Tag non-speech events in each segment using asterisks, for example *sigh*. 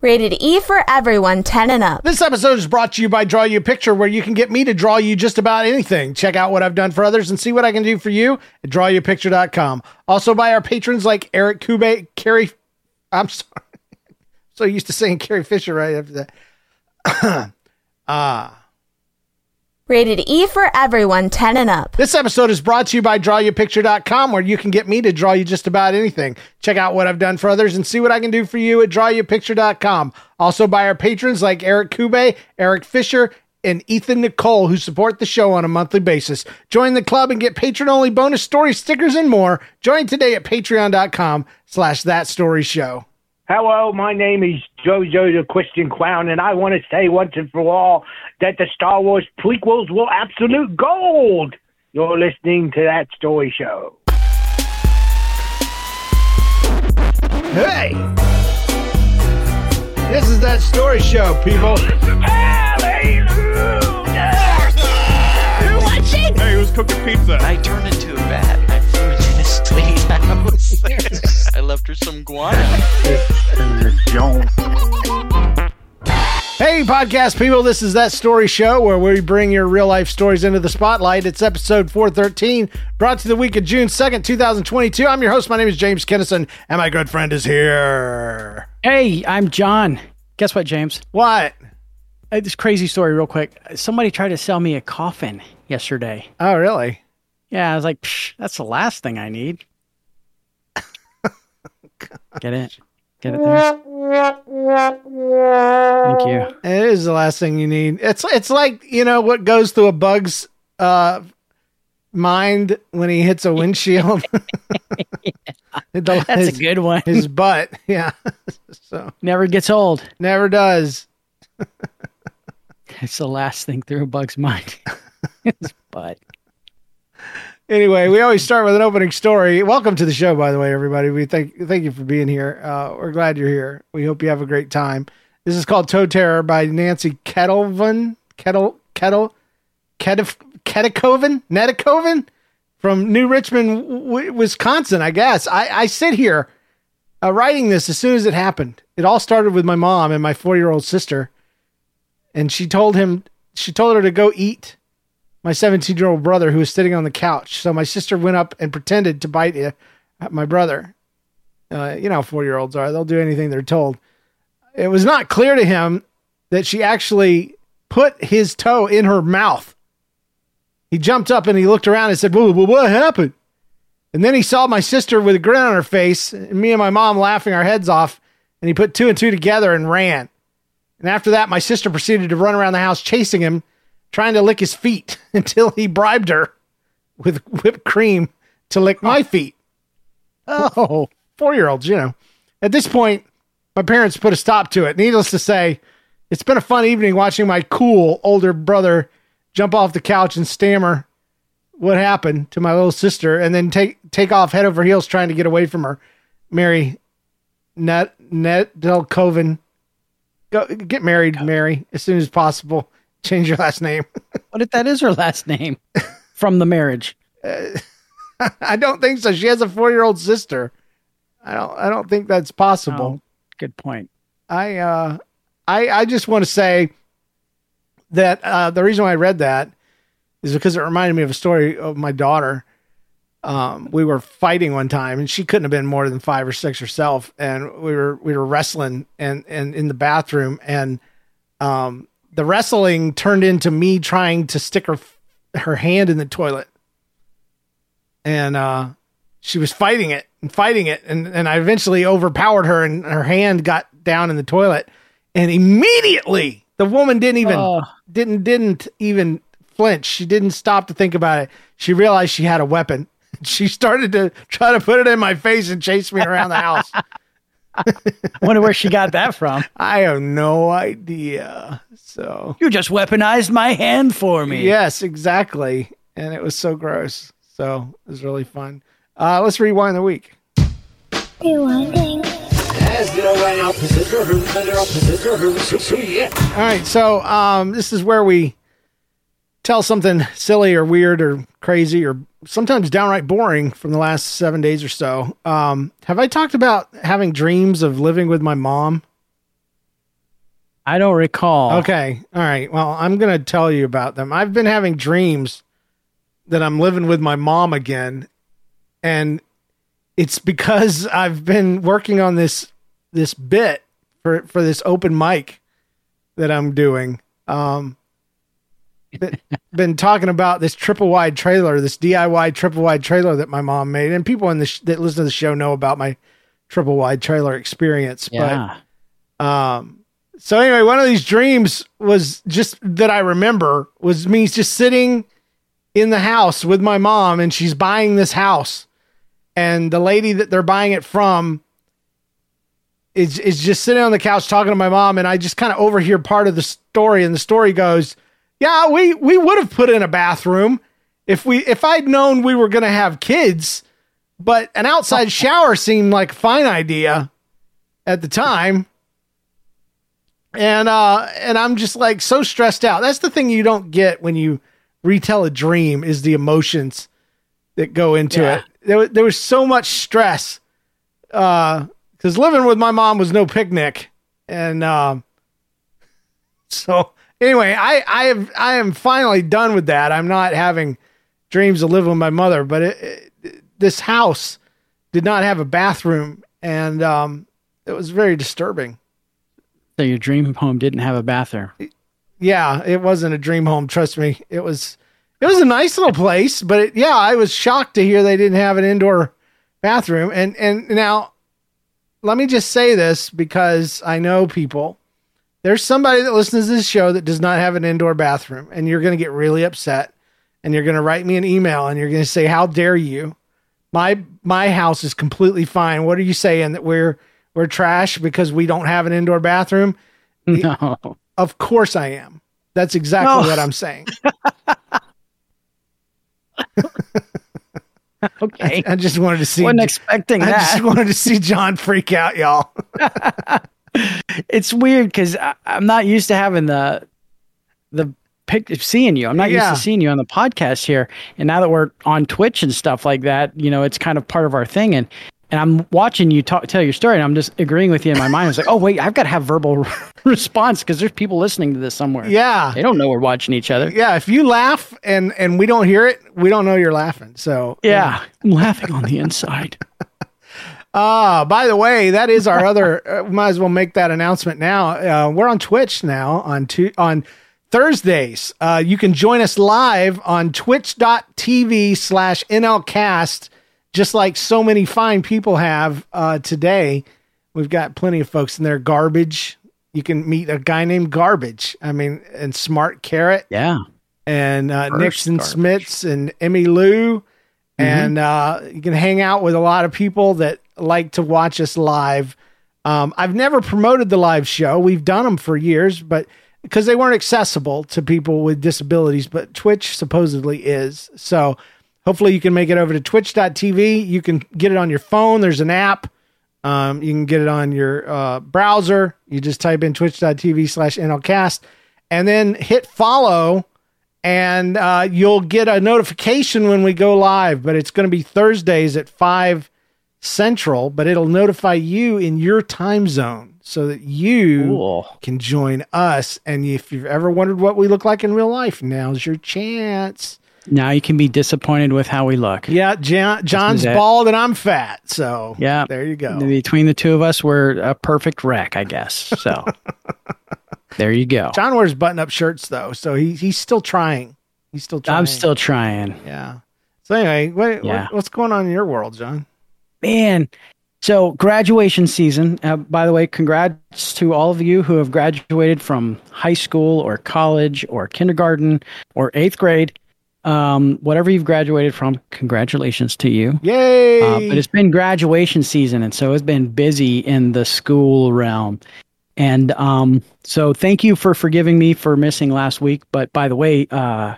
Rated E for everyone 10 and up. This episode is brought to you by Draw You a Picture, where you can get me to draw you just about anything. Check out what I've done for others and see what I can do for you at drawyouapicture.com. Also by our patrons like Eric Kube, Carrie. I'm sorry. *laughs* so used to saying Carrie Fisher right after that. Ah. Rated E for everyone 10 and up. This episode is brought to you by drawyouapicture.com, where you can get me to draw you just about anything. Check out what I've done for others and see what I can do for you at drawyouapicture.com. Also by our patrons like Eric Kube, Eric Fisher, and Ethan Nicole, who support the show on a monthly basis. Join the club and get patron-only bonus story stickers and more. Join today at patreon.com slash that story show. Hello, my name is Jojo the Question Clown, and I want to say once and for all that the Star Wars prequels were absolute gold. You're listening to that story show. Hey! This is that story show, people. Hallelujah. Who watching? Hey, who's cooking pizza? I turned into a bat. I flew into this lady's house. I left her some guano. Hey, podcast people, this is That Story Show where we bring your real life stories into the spotlight. It's episode 413, brought to the week of June 2nd, 2022. I'm your host. My name is James Kennison, and my good friend is here. Hey, I'm John. Guess what, James? What? Uh, this crazy story, real quick. Somebody tried to sell me a coffin yesterday. Oh, really? Yeah, I was like, Psh, that's the last thing I need. *laughs* Get it? Get it there? Thank you. It is the last thing you need. It's it's like, you know, what goes through a bug's uh mind when he hits a windshield. *laughs* *laughs* The- That's his- a good one. His butt. Yeah. so Never gets old. never does. It's the last thing through a bug's mind. His butt. Anyway, we always start with an opening story. Welcome to the show, by the way, everybody. We thank thank you for being here. Uh, we're glad you're here. We hope you have a great time. This is called Toe Terror by Nancy Kettlevan, Kettle Kettle Ketikoven Netikoven from New Richmond, w- Wisconsin. I guess I, I sit here uh, writing this as soon as it happened. It all started with my mom and my four year old sister, and she told him she told her to go eat my 17 year old brother who was sitting on the couch. So my sister went up and pretended to bite uh, my brother. Uh, you know how four year olds are, they'll do anything they're told. It was not clear to him that she actually put his toe in her mouth. He jumped up and he looked around and said, whoa, What happened? And then he saw my sister with a grin on her face and me and my mom laughing our heads off. And he put two and two together and ran. And after that, my sister proceeded to run around the house chasing him trying to lick his feet *laughs* until he bribed her with whipped cream to lick my oh. feet. Oh, *laughs* oh four year olds, you know. At this point, my parents put a stop to it. Needless to say, it's been a fun evening watching my cool older brother jump off the couch and stammer what happened to my little sister and then take take off head over heels trying to get away from her. Mary Net Net Del Coven. Go get married, Mary, as soon as possible. Change your last name. *laughs* What if that is her last name from the marriage? *laughs* I don't think so. She has a four year old sister. I don't I don't think that's possible. Oh, good point. I uh I I just want to say that uh the reason why I read that is because it reminded me of a story of my daughter. um, we were fighting one time, and she couldn't have been more than five or six herself, and we were we were wrestling and and in the bathroom, and um, the wrestling turned into me trying to stick her her hand in the toilet, and uh, she was fighting it and fighting it, and and I eventually overpowered her, and her hand got down in the toilet, and immediately the woman didn't even Oh. didn't didn't even flinch. She didn't stop to think about it. She realized she had a weapon. *laughs* She started to try to put it in my face and chase me around the house. I wonder where she got that from. *laughs* I have no idea. So You just weaponized my hand for me. yes, exactly. And it was so gross. So it was really fun. Uh, let's rewind the week. Rewinding. All right, so um, this is where we tell something silly or weird or crazy or sometimes downright boring from the last seven days or so. Um, have I talked about having dreams of living with my mom? I don't recall. Okay, all right. Well, I'm going to tell you about them. I've been having dreams that I'm living with my mom again, and it's because I've been working on this this bit for for this open mic that I'm doing. Um, been, been talking about this triple wide trailer, this DIY triple wide trailer that my mom made, and people in the sh- that listen to the show know about my triple wide trailer experience. Yeah. But um, so anyway, one of these dreams was just that I remember was me just sitting in the house with my mom, and she's buying this house, and the lady that they're buying it from is is just sitting on the couch talking to my mom, and I just kind of overhear part of the story, and the story goes, "Yeah, we we would have put in a bathroom if we if I'd known we were going to have kids, but an outside *laughs* shower seemed like a fine idea at the time." And uh and I'm just like so stressed out. That's the thing you don't get when you retell a dream is the emotions that go into Yeah. it. There, there was so much stress uh because living with my mom was no picnic and um *laughs* so anyway i i have i am finally done with that. I'm not having dreams of living with my mother but it, it, this house did not have a bathroom and um it was very disturbing. So your dream home didn't have a bathroom. yeah it wasn't a dream home trust me. It was it was a nice little place but it, yeah i was shocked to hear they didn't have an indoor bathroom. And and now let me just say this because i know people there's somebody that listens to this show that does not have an indoor bathroom and you're going to get really upset and you're going to write me an email and you're going to say how dare you my my house is completely fine what are you saying that we're we're trash because we don't have an indoor bathroom *laughs* No. of course I am. That's exactly No. what I'm saying. *laughs* *laughs* Okay. I just wanted to see. Wasn't expecting I that. just wanted to see John freak out, y'all. It's weird because I'm not used to having the the seeing you. I'm not Yeah. used to seeing you on the podcast here. And now that we're on Twitch and stuff like that, you know, it's kind of part of our thing. And and I'm watching you talk, tell your story, and I'm just agreeing with you in my mind. I was like, oh wait, I've got to have verbal *laughs* response because there's people listening to this somewhere. Yeah, they don't know we're watching each other. yeah. If you laugh and and we don't hear it, we don't know you're laughing. So Yeah, I'm laughing on the inside. Ah, by the way, that is our other. Uh, might as well make that announcement now. Uh, we're on Twitch now on two on Thursdays. Uh, you can join us live on Twitch.tv slash NLCast, just like so many fine people have uh, today. We've got plenty of folks in there. Garbage. You can meet a guy named Garbage. I mean, and Smart Carrot Yeah. and uh, First Nixon garbage. Smits and Emmy Lou. And uh, you can hang out with a lot of people that like to watch us live. Um, I've never promoted the live show. We've done them for years, but because they weren't accessible to people with disabilities, but Twitch supposedly is. So hopefully you can make it over to twitch.tv. You can get it on your phone. There's an app. Um, you can get it on your uh, browser. You just type in twitch.tv slash NLCast and then hit follow and uh, you'll get a notification when we go live. But it's going to be Thursdays at 5 Central, but it'll notify you in your time zone so that you Cool. can join us. And if you've ever wondered what we look like in real life, now's your chance. Now you can be disappointed with how we look. Yeah, John, John's bald and I'm fat. So Yeah. there you go. Between the two of us, we're a perfect wreck, I guess. So *laughs* there you go. John wears button-up shirts though, so he he's still trying. He's still trying. I'm still trying. yeah. So anyway, what, Yeah. what what's going on in your world, John? Man. So graduation season. Uh, by the way, congrats to all of you who have graduated from high school or college or kindergarten or eighth grade. Um, whatever you've graduated from, congratulations to you. Yay! Uh, but it's been graduation season, and so it's been busy in the school realm. And um, so, thank you for forgiving me for missing last week. But by the way, uh,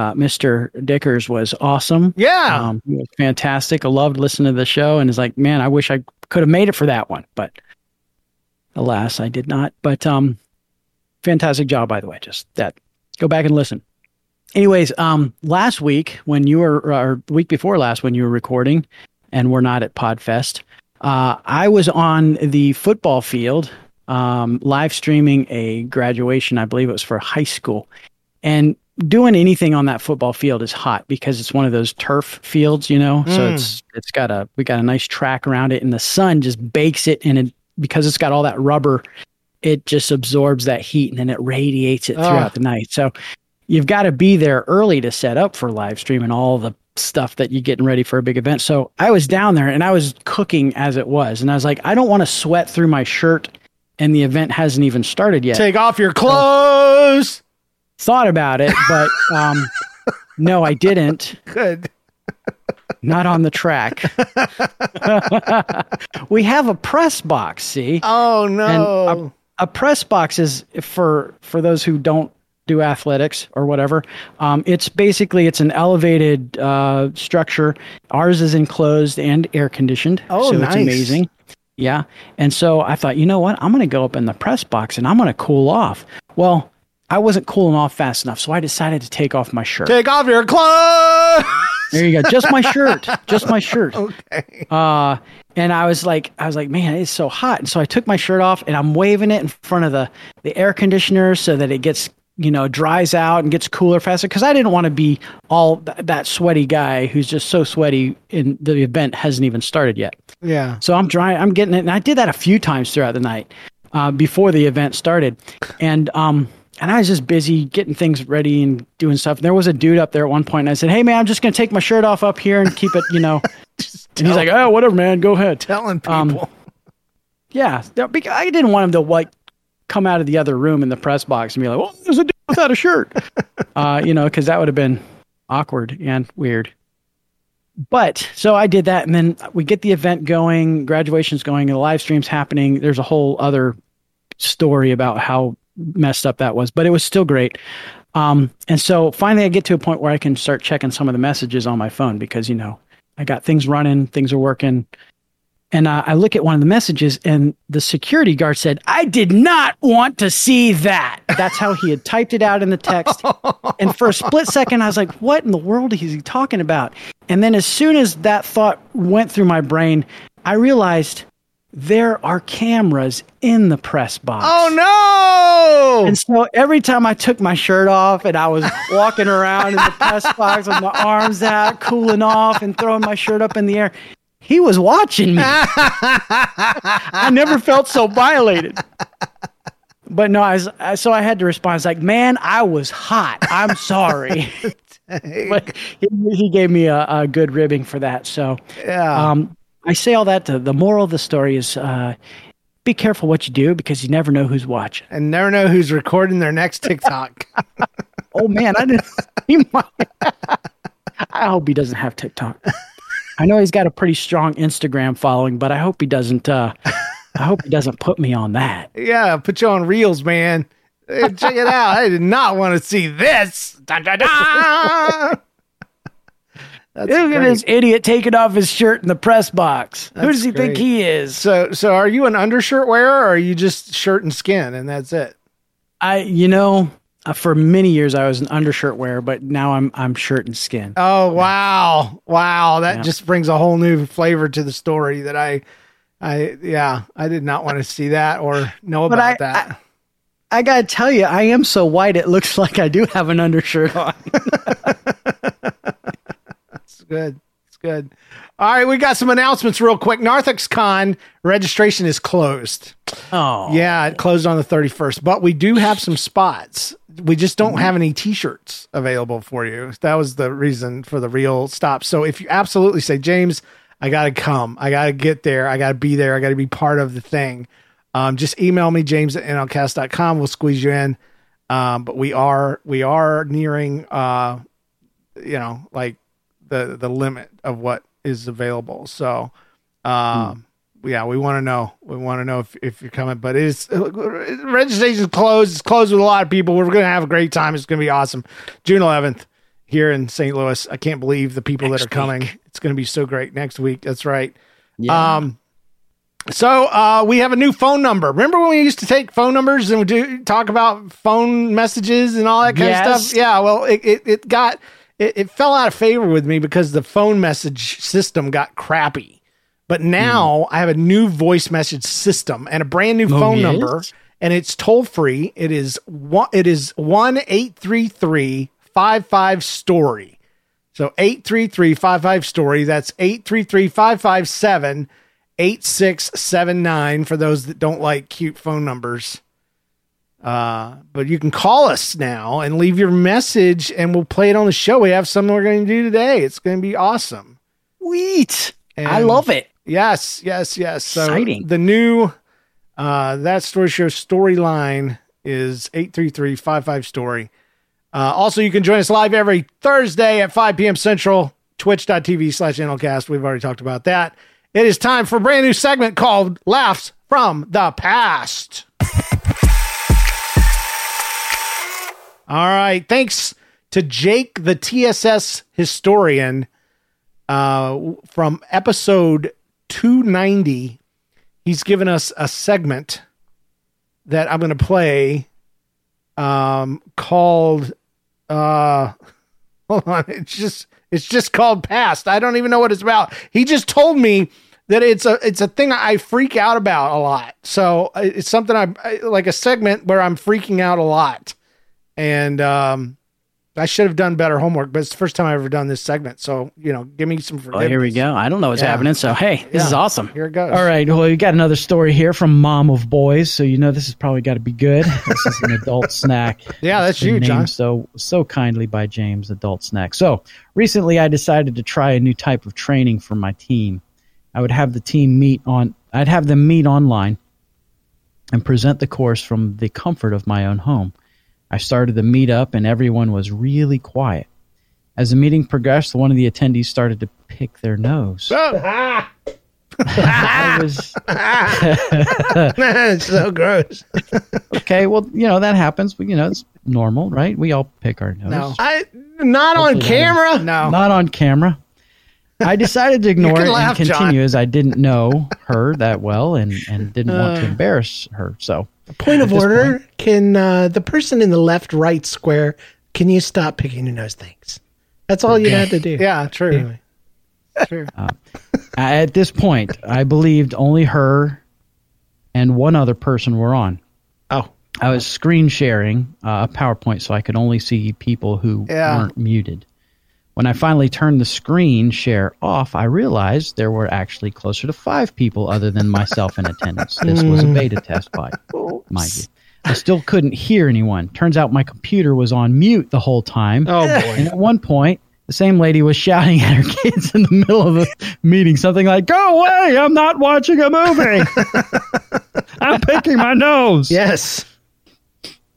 uh, Mr. Dickers was awesome. yeah. Um, he was fantastic. I loved listening to the show, and it's like, man, I wish I could have made it for that one, but alas, I did not. But um, fantastic job, by the way. Just that, go back and listen. Anyways, um, last week when you were, or week before last when you were recording, and we're not at Podfest, uh, I was on the football field, um, live streaming a graduation. I believe it was for high school, and doing anything on that football field is hot because it's one of those turf fields, you know. So Mm. it's it's got a we got a nice track around it, and the sun just bakes it, and it because it's got all that rubber, it just absorbs that heat and then it radiates it throughout Ah. the night. So you've got to be there early to set up for live stream and all the stuff that you're getting ready for a big event. So I was down there and I was cooking as it was, and I was like, I don't want to sweat through my shirt, and the event hasn't even started yet Take off your clothes. Thought about it, but um, *laughs* no, I didn't. Good. Not on the track. *laughs* we have a press box. See, Oh no. a press box is for for those who don't do athletics or whatever. Um, it's basically it's an elevated uh, structure. Ours is enclosed and air conditioned. Oh, so nice. it's amazing. Yeah, and so I thought, you know what? I'm going to go up in the press box and I'm going to cool off. Well, I wasn't cooling off fast enough, so I decided to take off my shirt. Take off your clothes. There you go. Just my *laughs* shirt. Just my shirt. okay. Uh, and I was like, I was like, man, it's so hot. And so I took my shirt off and I'm waving it in front of the, the air conditioner so that it gets, you know, dries out and gets cooler faster. Cause I didn't want to be all th- that sweaty guy who's just so sweaty and the event hasn't even started yet. Yeah. So I'm drying, I'm getting it. And I did that a few times throughout the night, uh, before the event started. And, um, and I was just busy getting things ready and doing stuff. And there was a dude up there at one point, and I said, "Hey, man, I'm just going to take my shirt off up here and keep it, you know." *laughs* and he's like, "Oh, whatever, man. Go ahead." Telling people. Um, Yeah, I didn't want him to like come out of the other room in the press box and be like, "Well, there's a dude without a shirt," *laughs* uh, you know, because that would have been awkward and weird. But so I did that, and then we get the event going, graduation's going, and the live stream's happening. There's a whole other story about how messed up that was, but it was still great. Um, and so finally, I get to a point where I can start checking some of the messages on my phone because you know I got things running, things are working. And uh, I look at one of the messages, and the security guard said, I did not want to see that. That's how he had typed it out in the text. *laughs* and for a split second, I was like, what in the world is he talking about? And then as soon as that thought went through my brain, I realized there are cameras in the press box. oh no. And so every time I took my shirt off and I was walking *laughs* around in the press box with my arms out, cooling off and throwing my shirt up in the air, he was watching me. *laughs* I never felt so violated. But no, I was, I- so I had to respond. I was like, man, I was hot. I'm sorry. *laughs* but he, he gave me a, a good ribbing for that. So yeah. um, I say all that to the moral of the story is uh, be careful what you do because you never know who's watching. and never know who's recording their next TikTok. *laughs* Oh man, I didn't. *laughs* He might. *laughs* I hope he doesn't have TikTok. I know he's got a pretty strong Instagram following, but I hope he doesn't. Uh, I hope he doesn't put me on that. yeah, put you on reels, man. Hey, check it out. I did not want to see this. Da, da, da. That's Look at this idiot taking off his shirt in the press box. Who does he think he is? So, so are you an undershirt wearer, or are you just shirt and skin, and that's it? I, you know, uh, for many years I was an undershirt wearer, but now I'm I'm shirt and skin. Oh wow, wow! That Yeah. just brings a whole new flavor to the story. That I, I yeah, I did not want to see that or know about I- that. I gotta tell you, I am so white it looks *laughs* like I do have an undershirt on. *laughs* good. It's good. All right, we got some announcements real quick. Narthex Con registration is closed. Oh, Yeah, it closed on the 31st, but we do have some spots. We just don't have any t-shirts available for you. That was the reason for the real stop. So if you absolutely say, James, I got to come, I got to get there, I got to be there, I got to be part of the thing, um, just email me, james at nlcast.com. We'll squeeze you in. Um, but we are, we are nearing, uh, you know, like the, the limit of what is available. So, um, yeah, we want to know. We want to know if, if you're coming, but it is registration is closed. It's closed with a lot of people. We're going to have a great time. It's going to be awesome. June 11th here in St. Louis. I can't believe the people that are coming. It's going to be so great next week. That's right. Yeah. Um, so uh, we have a new phone number. Remember when we used to take phone numbers and we do talk about phone messages and all that kind of stuff? Yeah. Well, it it, it got it, it fell out of favor with me because the phone message system got crappy. But hmm. now I have a new voice message system and a brand new oh, phone yes? number, and it's toll free. It is one. It is one eight three three five five story. So 833-55 story. That's 833-557-8679 for those that don't like cute phone numbers. Uh, but you can call us now and leave your message and we'll play it on the show. We have something we're going to do today. It's going to be awesome. Sweet. I love it. Yes, yes, yes. So Exciting. the new uh that story show storyline is 833-55 story. Uh, also, you can join us live every Thursday at 5 p.m. Central, twitch.tv slash NLCast. We've already talked about that. It is time for a brand new segment called Laughs from the Past. All right. Thanks to Jake, the TSS historian, uh, from episode 290. He's given us a segment that I'm going to play um, called uh *laughs* hold on it's just it's just called past i don't even know what it's about he just told me that it's a it's a thing i freak out about a lot so uh, it's something I- like a segment where i'm freaking out a lot and um i should have done better homework but it's the first time i've ever done this segment so you know give me some Well, here we go. I don't know what's Yeah. happening. So, hey, this is awesome. here it goes All right. Well, we got another story here from Mom of Boys. So, you know, this has probably got to be good. This is an adult *laughs* snack. yeah that's It's been you john So, so kindly by James, adult snack. So, recently I decided to try a new type of training for my team. I would have the team meet on, I'd have them meet online and present the course from the comfort of my own home. I started the meetup and everyone was really quiet. As the meeting progressed, one of the attendees started to pick their nose. Oh. *laughs* I was it's so gross okay. Well, you know that happens. But, you know it's normal, right? We all pick our nose. no I not on Hopefully camera. no Not on camera. I decided to ignore can it laugh, and John. continue as I didn't know her that well and, and didn't want Uh. to embarrass her. So Point of At this order: Can uh, the person in the left right square? Can you stop picking your nose? Thanks. That's all you had to do. yeah true Anyway. true at this point, I believed only her and one other person were on. Oh, I was screen sharing uh, a PowerPoint so I could only see people who Yeah. weren't muted. When I finally turned the screen share off, I realized there were actually closer to five people other than myself in attendance. This was a hmm. beta test, by mind you. I still couldn't hear anyone. Turns out my computer was on mute the whole time. oh boy. And at one point, the same lady was shouting at her *laughs* kids in the middle of the meeting something like, Go away! I'm not watching a movie! *laughs* I'm picking my nose! yes.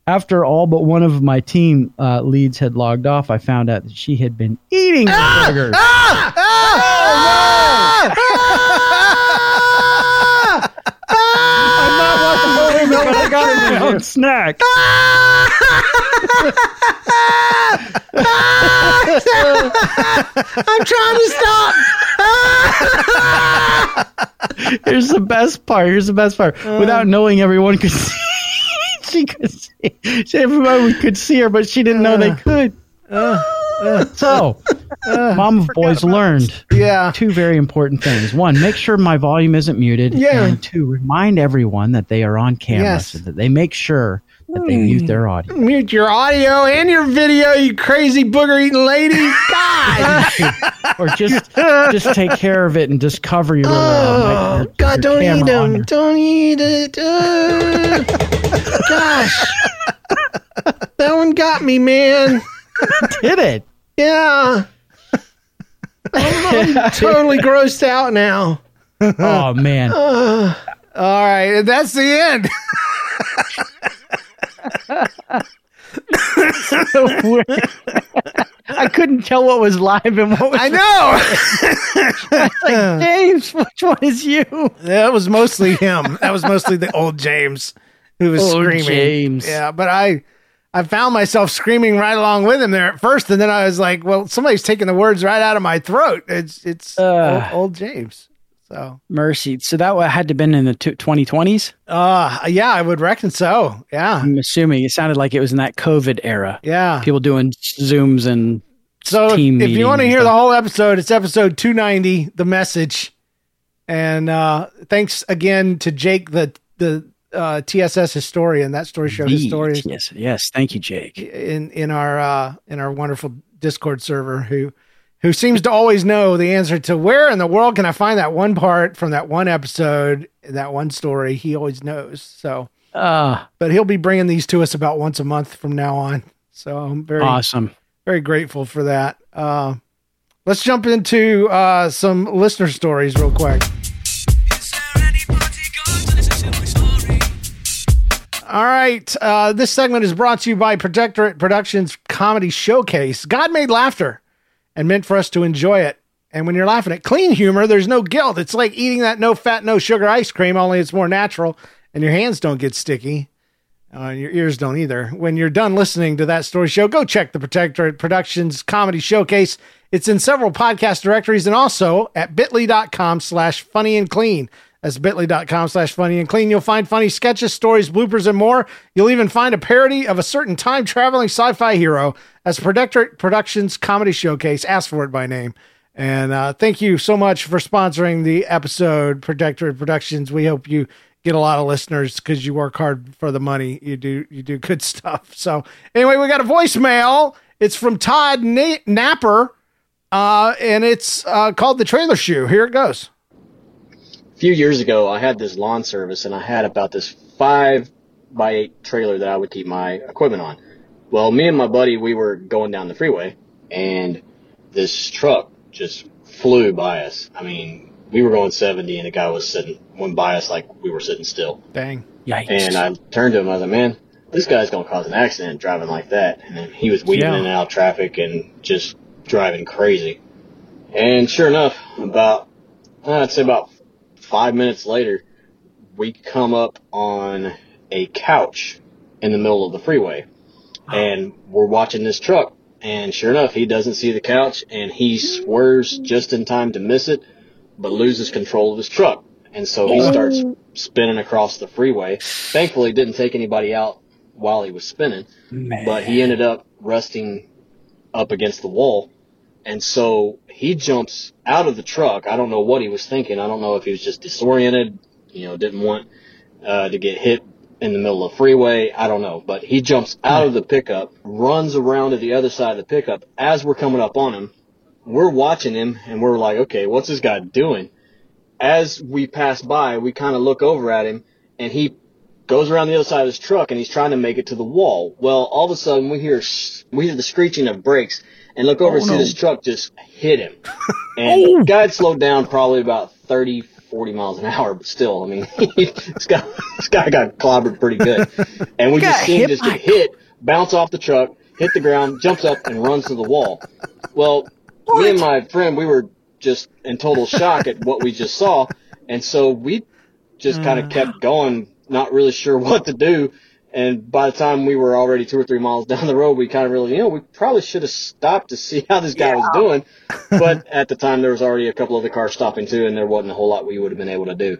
After all but one of my team uh, leads had logged off, I found out that she had been eating the ah! burgers. Ah! Ah! I'm not watching a movie, but I got my *laughs* own snack. I'm trying to stop. Here's the best part. Here's the best part. Um. Without knowing everyone could see, she could see. She, everyone could see her, but she didn't know they uh, could. Uh, uh. so, Mom of Boys learned Yeah. two very important things. One, make sure my volume isn't muted. Yeah. And two, remind everyone that they are on camera Yes. so that they make sure that they mm. mute their audio. Mute your audio and your video, you crazy booger eating lady. God. *laughs* or just just take care of it and just cover your uh, Oh, your- God, your don't eat them. Don't eat it. Uh, gosh. *laughs* That one got me, man. Did it? Yeah. I'm, I'm *laughs* totally grossed out now. Oh man. *sighs* All right, that's the end. so *laughs* weird. I couldn't tell what was live and what was I know. like, James, which one is you? that was mostly him. That was mostly the old James who was Old screaming. James. Yeah, but I I found myself screaming right along with him there at first, and then I was like, "Well, somebody's taking the words right out of my throat." It's it's old, old James. So, Mercy. So that had to been in the 2020s. uh, yeah, I would reckon so. Yeah, I'm assuming it sounded like it was in that COVID era. yeah. People doing zooms and So if, if you want to hear the whole episode, it's episode 290, the message. And uh thanks again to Jake, the the uh, TSS historian, that story show historian Yes, yes. Thank you, Jake. in in our uh in our wonderful Discord server who who seems to always know the answer to where in the world can I find that one part from that one episode, that one story. He always knows. So, Uh, but he'll be bringing these to us about once a month from now on. So I'm very awesome. very grateful for that. Uh, let's jump into uh, some listener stories real quick. All right. Uh, this segment is brought to you by Protectorate Productions Comedy Showcase. God made laughter and meant for us to enjoy it. And when you're laughing at clean humor, there's no guilt. It's like eating that no fat, no sugar ice cream, only it's more natural and your hands don't get sticky. Uh, your ears don't either. When you're done listening to that story show, go check the Protectorate Productions Comedy Showcase. It's in several podcast directories and also at bit.ly.com slash funny and clean. That's bit.ly.com slash funny and clean. You'll find funny sketches, stories, bloopers, and more. You'll even find a parody of a certain time traveling sci fi hero as Protectorate Productions Comedy Showcase. Ask for it by name. And uh, thank you so much for sponsoring the episode, Protectorate Productions. We hope you get a lot of listeners because you work hard for the money. You do you do good *laughs* stuff. So anyway, we got a voicemail. It's from Todd Na- Napper, uh, and it's uh, called the Trailer Shoe. Here it goes. A few years ago, I had this lawn service, and I had about this five by eight trailer that I would keep my equipment on. Well, me and my buddy, we were going down the freeway, and this truck just flew by us. I mean, we were going 70, and the guy was sitting went by us like we were sitting still. Dang. Yikes. And I turned to him. I was like, "Man, this guy's gonna cause an accident driving like that." And then he was weaving Yeah. in and out of traffic and just driving crazy. And sure enough, about I'd say about five minutes later, we come up on a couch in the middle of the freeway, and we're watching this truck. And sure enough, he doesn't see the couch, and he swerves just in time to miss it, but loses control of his truck. And so he starts spinning across the freeway. Thankfully, didn't take anybody out while he was spinning, Man. but he ended up resting up against the wall. And so he jumps out of the truck. I don't know what he was thinking. I don't know if he was just disoriented, you know, didn't want uh, to get hit in the middle of the freeway. I don't know. But he jumps out of the pickup, runs around to the other side of the pickup. As we're coming up on him, we're watching him and we're like, okay, what's this guy doing? As we pass by, we kind of look over at him and he goes around the other side of his truck and he's trying to make it to the wall. Well, all of a sudden we hear we hear the screeching of brakes and look over and see this truck just hit him. *laughs* And the guy had slowed down probably about 30, 40 miles an hour, but still, I mean, *laughs* this guy this guy got clobbered pretty good. *laughs* And we just see him just get hit, bounce off the truck, hit the ground, jumps up and runs to the wall. Well, me and my friend, we were just in total shock at what we just saw, and so we just kind of kept going, not really sure what to do. And by the time we were already two or three miles *laughs* down the road, we kind of really, you know, we probably should have stopped to see how this guy was doing. *laughs* But at the time, there was already a couple of other cars stopping too, and there wasn't a whole lot we would have been able to do.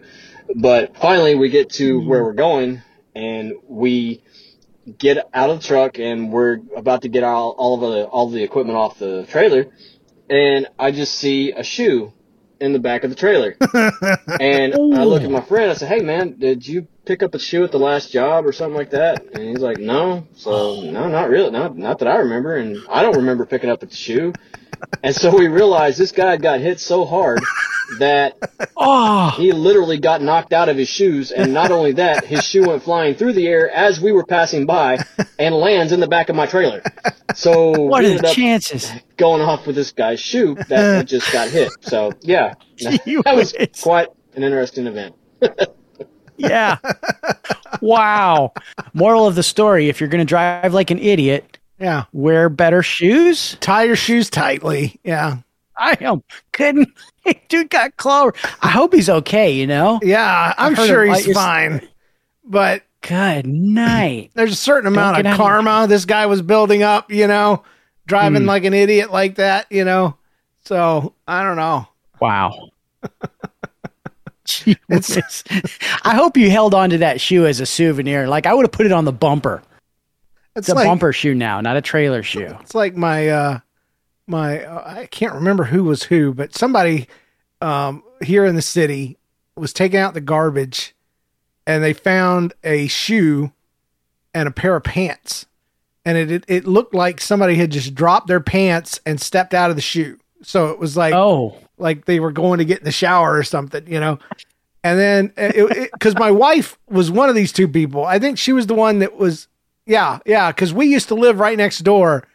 But finally, we get to mm-hmm. where we're going, and we get out of the truck and we're about to get all, all of the all of the equipment off the trailer, and I just see a shoe in the back of the trailer. *laughs* and I look at my friend. I said, "Hey, man, did you pick up a shoe at the last job or something like that?" And he's like, "No." So no, not really. Not not that I remember, and I don't remember picking up a shoe. And so we realized this guy got hit so hard that Oh, he literally got knocked out of his shoes, and not only that, his shoe went flying through the air as we were passing by and lands in the back of my trailer. So what are the chances? going off with this guy's shoe that *laughs* just got hit. So yeah, *laughs* Gee that was quite an interesting event. *laughs* Yeah. wow. Moral of the story: If you're going to drive like an idiot, Yeah. wear better shoes. Tie your shoes tightly. Yeah. I am couldn't. *laughs* Dude got clover. I hope he's okay. You know. Yeah. I'm sure he's fine. But Good night. there's a certain amount of out of karma this guy was building up, you know, driving Hmm. like an idiot like that, you know. So I don't know. Wow. *laughs* I hope you held on to that shoe as a souvenir. Like I would have put it on the bumper. It's It's a like bumper shoe now, not a trailer shoe. it's like my uh my uh, I can't remember who was who, but somebody um here in the city was taking out the garbage and they found a shoe and a pair of pants. And it, it it looked like somebody had just dropped their pants and stepped out of the shoe. So it was like Oh, like they were going to get in the shower or something, you know. And then because my wife was one of these two people, I think she was the one that was, yeah, yeah, because we used to live right next door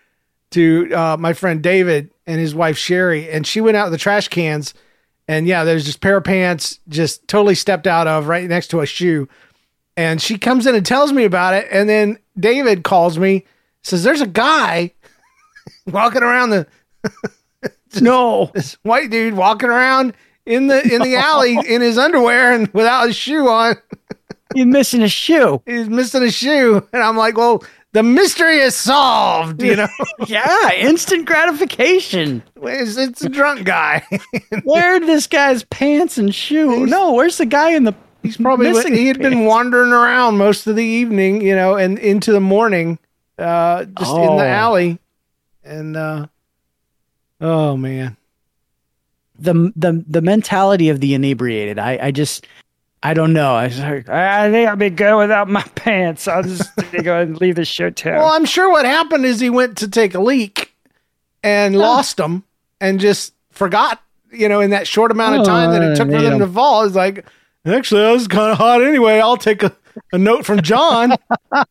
to uh, my friend David and his wife Sherry, and she went out the trash cans, and yeah, there's just pair of pants just totally stepped out of right next to a shoe, and she comes in and tells me about it, and then David calls me, says there's a guy *laughs* walking around the *laughs* no. this white dude walking around in the in the *laughs* alley in his underwear and without his shoe on. You're missing a shoe. He's missing a shoe, and I'm like, well, the mystery is solved. You know, *laughs* Yeah, instant gratification. it's, it's a drunk guy. *laughs* Where did this guy's pants and shoe? No, where's the guy in the? He's probably missing he had been wandering around most of the evening, you know, and into the morning, uh, just in Oh. the alley, and uh, oh man, the the the mentality of the inebriated. I I just I don't know. I was like, I think I'll be good without my *laughs* pants. I'll just go and leave the too. Well, I'm sure what happened is he went to take a leak and lost them and just forgot, you know, in that short amount of time that it took for Oh, them to fall. It's like, actually, I was kind of hot anyway. I'll take a, a note from John. *laughs*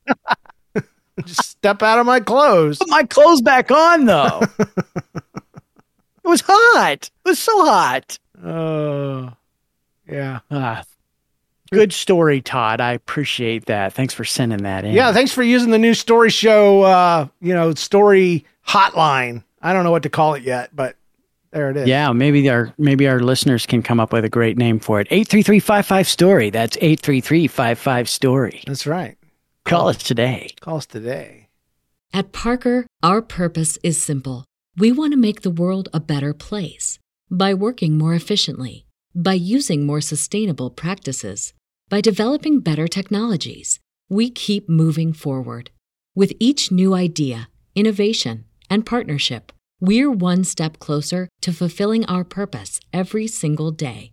just step out of my clothes. Put my clothes back on though. *laughs* it was hot. It was so hot. Oh, yeah. Ah, good story, Todd. I appreciate that. Thanks for sending that in. Yeah. Thanks for using the new story show, uh, you know, story hotline. I don't know what to call it yet, but there it is. Yeah, maybe our maybe our listeners can come up with a great name for it. 83355 story. That's 83355 story. That's right. Call us today. Call us today. At Parker, our purpose is simple. We want to make the world a better place by working more efficiently, by using more sustainable practices, by developing better technologies. We keep moving forward. With each new idea, innovation, and partnership, we're one step closer to fulfilling our purpose every single day.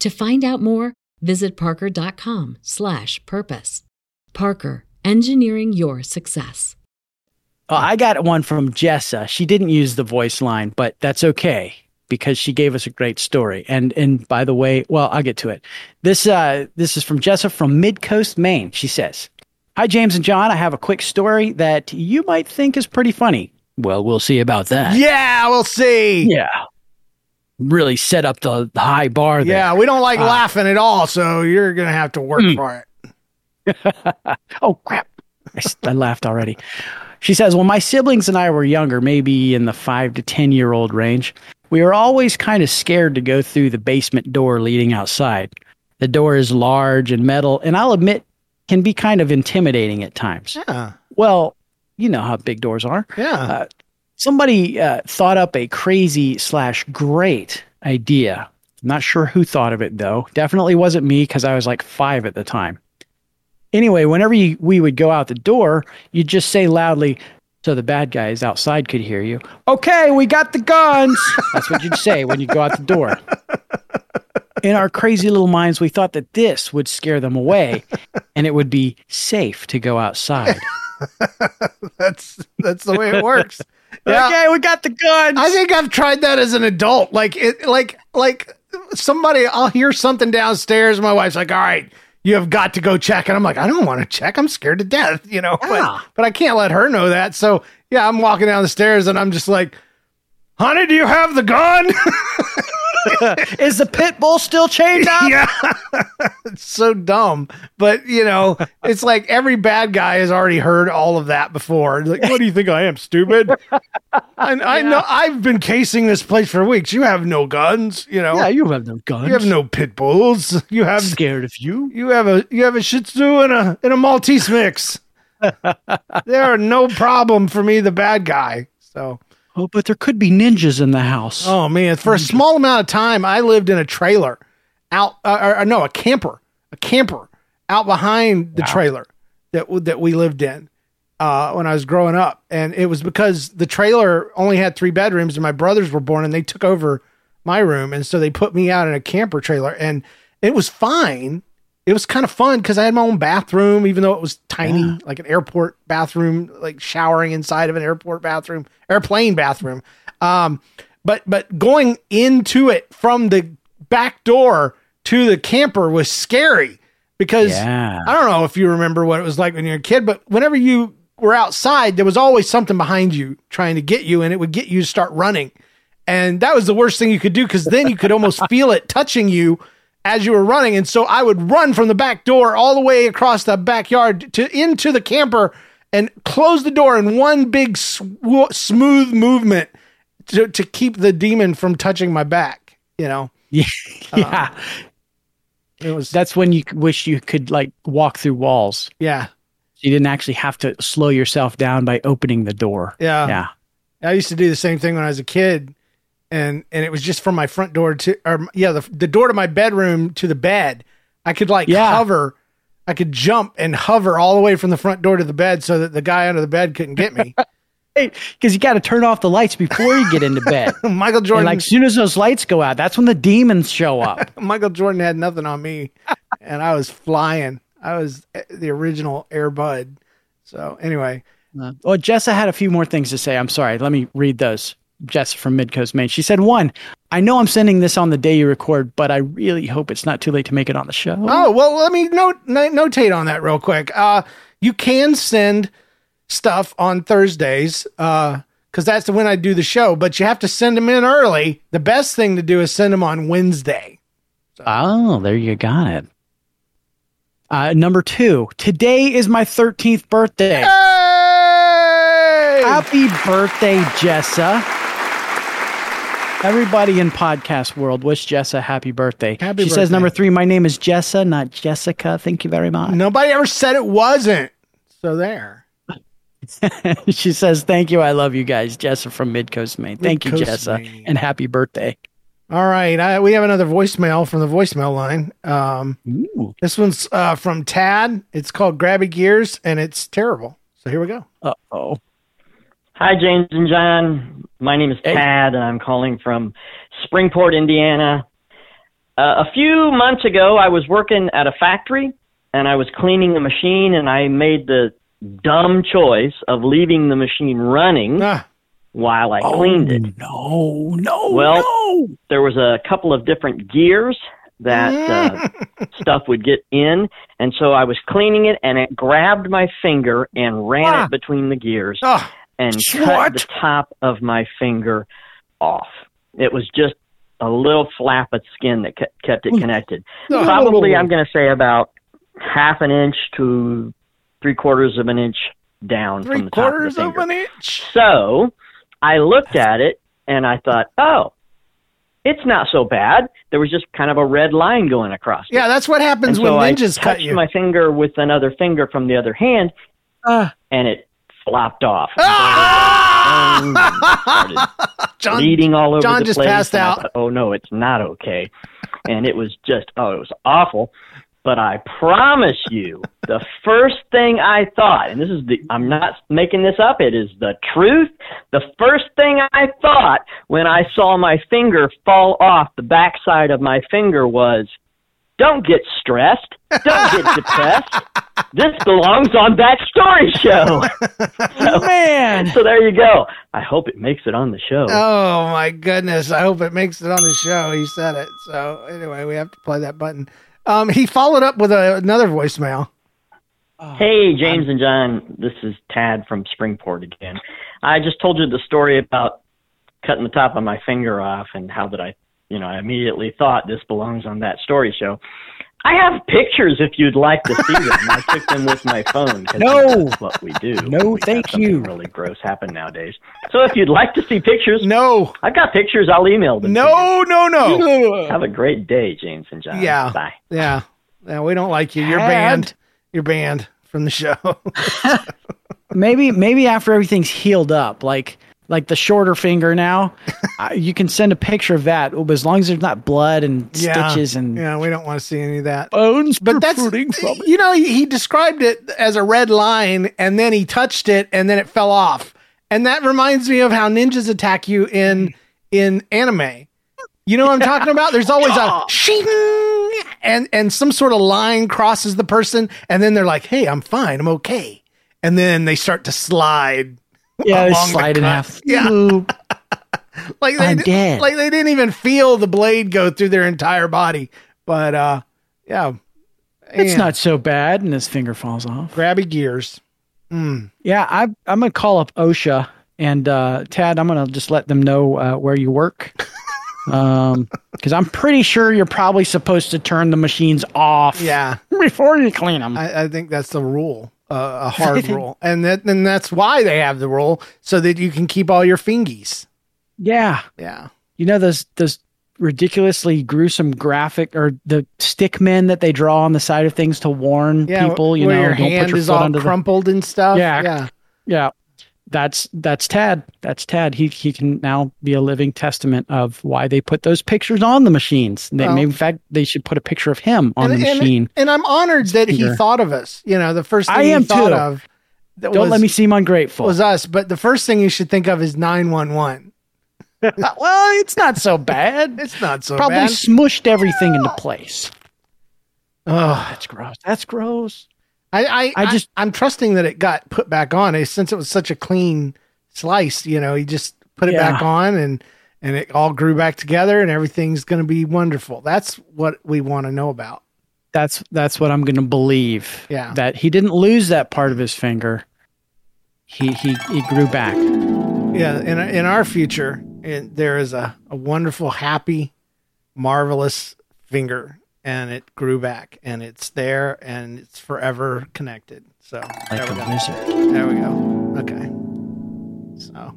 To find out more, visit parker.com/purpose. Parker, engineering your success. Oh, I got one from Jessa. She didn't use the voice line, but that's okay because she gave us a great story. And and by the way, well, I'll get to it. This uh this is from Jessa from Midcoast, Maine. She says, "Hi James and John, I have a quick story that you might think is pretty funny. Well, we'll see about that. Yeah, we'll see. Yeah. Really set up the, high bar there. Yeah, we don't like Uh, laughing at all, so you're gonna have to work Mm. for it. *laughs* oh crap I laughed already she says when my siblings and i were younger maybe in the five to ten year old range we were always kind of scared to go through the basement door leading outside the door is large and metal and i'll admit can be kind of intimidating at times Yeah, well you know how big doors are yeah. uh, somebody uh, thought up a crazy slash great idea. Not sure who thought of it though. Definitely wasn't me because I was like five at the time. anyway, whenever you, we would go out the door, you'd just say loudly, so the bad guys outside could hear you. Okay, we got the guns. *laughs* That's what you'd say when you go out the door. In our crazy little minds, we thought that this would scare them away and it would be safe to go outside. *laughs* that's that's the way it works. Okay, we got the guns. I think I've tried that as an adult. Like it, like like somebody. I'll hear something downstairs. My wife's like, "All right, you have got to go check," and I'm like, "I don't want to check. I'm scared to death." You know, but but I can't let her know that. So yeah, I'm walking down the stairs and I'm just like, "Honey, do you have the gun?" *laughs* *laughs* Is the pit bull still chained up? yeah. *laughs* it's so dumb. But, you know, it's like every bad guy has already heard all of that before. Like, what do you think I am, stupid? I, I know I've been casing this place for weeks. You have no guns, you know. Yeah, you have no guns. You have no pit bulls. You have scared of you. You have a you have a Shih Tzu and a and a Maltese mix. *laughs* there are no problem for me, the bad guy. So Oh, but there could be ninjas in the house. Oh man, for a small amount of time, I lived in a trailer, out uh, or, no, a camper, a camper out behind the trailer that that we lived in uh, when I was growing up, and it was because the trailer only had three bedrooms, and my brothers were born, and they took over my room, and so they put me out in a camper trailer, and it was fine. It was kind of fun because I had my own bathroom, even though it was tiny, like an airport bathroom, like showering inside of an airport bathroom, airplane bathroom. Um, but but going into it from the back door to the camper was scary because Yeah. I don't know if you remember what it was like when you were a kid, but whenever you were outside, there was always something behind you trying to get you, and it would get you to start running. And that was the worst thing you could do because then you could almost feel it touching you as you were running. And so I would run from the back door all the way across the backyard to into the camper and close the door in one big sw- smooth movement to, to keep the demon from touching my back. You know, *laughs* Yeah. Um, yeah. it was That's when you wish you could like walk through walls. yeah, You didn't actually have to slow yourself down by opening the door. yeah. Yeah. I used to do the same thing when I was a kid, and and it was just from my front door to, or yeah, the the door to my bedroom to the bed. I could like Yeah. hover, I could jump and hover all the way from the front door to the bed, so that the guy under the bed couldn't get me. *laughs* Because you got to turn off the lights before you get into bed. *laughs* Michael and Jordan, like as soon as those lights go out, that's when the demons show up. *laughs* Michael Jordan had nothing on me, and I was flying. I was eh, the original Air Bud. So anyway, Uh, well, Jessa had a few more things to say. I'm sorry. Let me read those. Jess from Midcoast, Maine. She said, "One, I know I'm sending this on the day you record, but I really hope it's not too late to make it on the show." Oh well, let me note no- notate on that real quick. Uh, you can send stuff on Thursdays because that's the when I do the show, but you have to send them in early. The best thing to do is send them on Wednesday. Oh, there you got it. Uh, number two, today is my 13th birthday. Happy birthday, Jessa. Everybody in podcast world, wish Jessa a happy birthday. Happy she says number three, my name is Jessa, not Jessica. Thank you very much. Nobody ever said it wasn't. So there. *laughs* she says, Thank you. I love you guys. Jessa from Midcoast, Maine. Thank you, Jessa. Maine. And happy birthday. All right, I, we have another voicemail from the voicemail line. Um, this one's uh, from Tad. It's called Grabby Gears, and it's terrible. So here we go. Uh oh. Hi, James and John. My name is Tad, and I'm calling from Springport, Indiana. Uh, a few months ago, I was working at a factory, and I was cleaning a machine, and I made the dumb choice of leaving the machine running Ah, while I cleaned it. No, no, Well, no. there was a couple of different gears that uh, *laughs* stuff would get in, and so I was cleaning it, and it grabbed my finger and ran Ah. it between the gears oh, and What? cut the top of my finger off. It was just a little flap of skin that kept it connected. No. Probably, I'm going to say about half an inch to three quarters of an inch down three from the top of quarters the of, finger. an inch. So I looked at it and I thought, oh, it's not so bad. There was just kind of a red line going across. it. Yeah, that's what happens and when so I ninjas cut touched you. my finger with another finger from the other hand, Ah. and it flopped off. Ah! *laughs* John, bleeding all over John the just place. passed out. thought, oh no, it's not okay. And it was just, oh, it was awful. But I promise you, the first thing I thought, and this is the, I'm not making this up, it is the truth. The first thing I thought when I saw my finger fall off the backside of my finger was, don't get stressed. Don't get *laughs* depressed. This belongs on that story show. *laughs* So, Man. So there you go. I hope it makes it on the show. Oh my goodness! I hope it makes it on the show. He said it. So anyway, we have to play that button. Um, he followed up with a, another voicemail. Hey, James and John, this is Tad from Springport again. I just told you the story about cutting the top of my finger off and how that I, you know, I immediately thought this belongs on that story show. I have pictures if you'd like to see them. I took them with my phone. No. that's what we do. No, We thank you. Really gross happen nowadays. So if you'd like to see pictures, no, I've got pictures. I'll email them. to No, no, no. *laughs* Have a great day, James and John. Yeah. Bye. Yeah, yeah. We don't like you. You're Tad. banned. You're banned from the show. *laughs* *laughs* maybe maybe after everything's healed up, like like the shorter finger now, *laughs* uh, you can send a picture of that as long as there's not blood and yeah. stitches and yeah. We don't want to see any of that. bones But that's you know he, he described it as a red line, and then he touched it, and then it fell off, and that reminds me of how ninjas attack you in in anime. You know what I'm talking about? There's always a *laughs* shing, and and some sort of line crosses the person, and then they're like, "Hey, I'm fine, I'm okay," and then they start to slide. Yeah, they along the slide in half. *laughs* Yeah, *laughs* like they I'm di- dead. like they didn't even feel the blade go through their entire body. But uh, yeah, it's And not so bad, and his finger falls off. grabby gears. Mm. Yeah, I, I'm gonna call up OSHA and uh, Tad. I'm gonna just let them know uh, where you work, *laughs* um, because I'm pretty sure you're probably supposed to turn the machines off. Yeah. before you clean them. I, I think that's the rule, uh, a *laughs* hard rule, and that and that's why they have the rule so that you can keep all your fingies. yeah, Yeah, you know those those ridiculously gruesome graphic or the stick men that they draw on the side of things to warn yeah. people. You know, your don't hand put your is all under the crumpled and stuff. Yeah. yeah. Yeah. That's that's Tad. That's Tad. He he can now be a living testament of why they put those pictures on the machines. They, Well- maybe, in fact, they should put a picture of him on and, the and- machine. And, I'm honored that he thought of us. You know, the first thing I he am thought too. of Don't was, let me seem ungrateful. was us. But the first thing you should think of is nine one one. *laughs* well, it's not so bad. It's not so Probably bad. smushed everything into place. Oh, That's gross. That's gross. I, I, I just- I, am trusting that it got put back on eh, since it was such a clean slice. You know, he just put it back on and and it all grew back together and everything's going to be wonderful. That's what we want to know about. That's that's what I'm going to believe. Yeah. That he didn't lose that part of his finger. He he he grew back. Yeah, in in our future, it, there is a, a wonderful, happy, marvelous finger, and it grew back, and it's there, and it's forever connected. So there we go. wizard. There we go. Okay. So,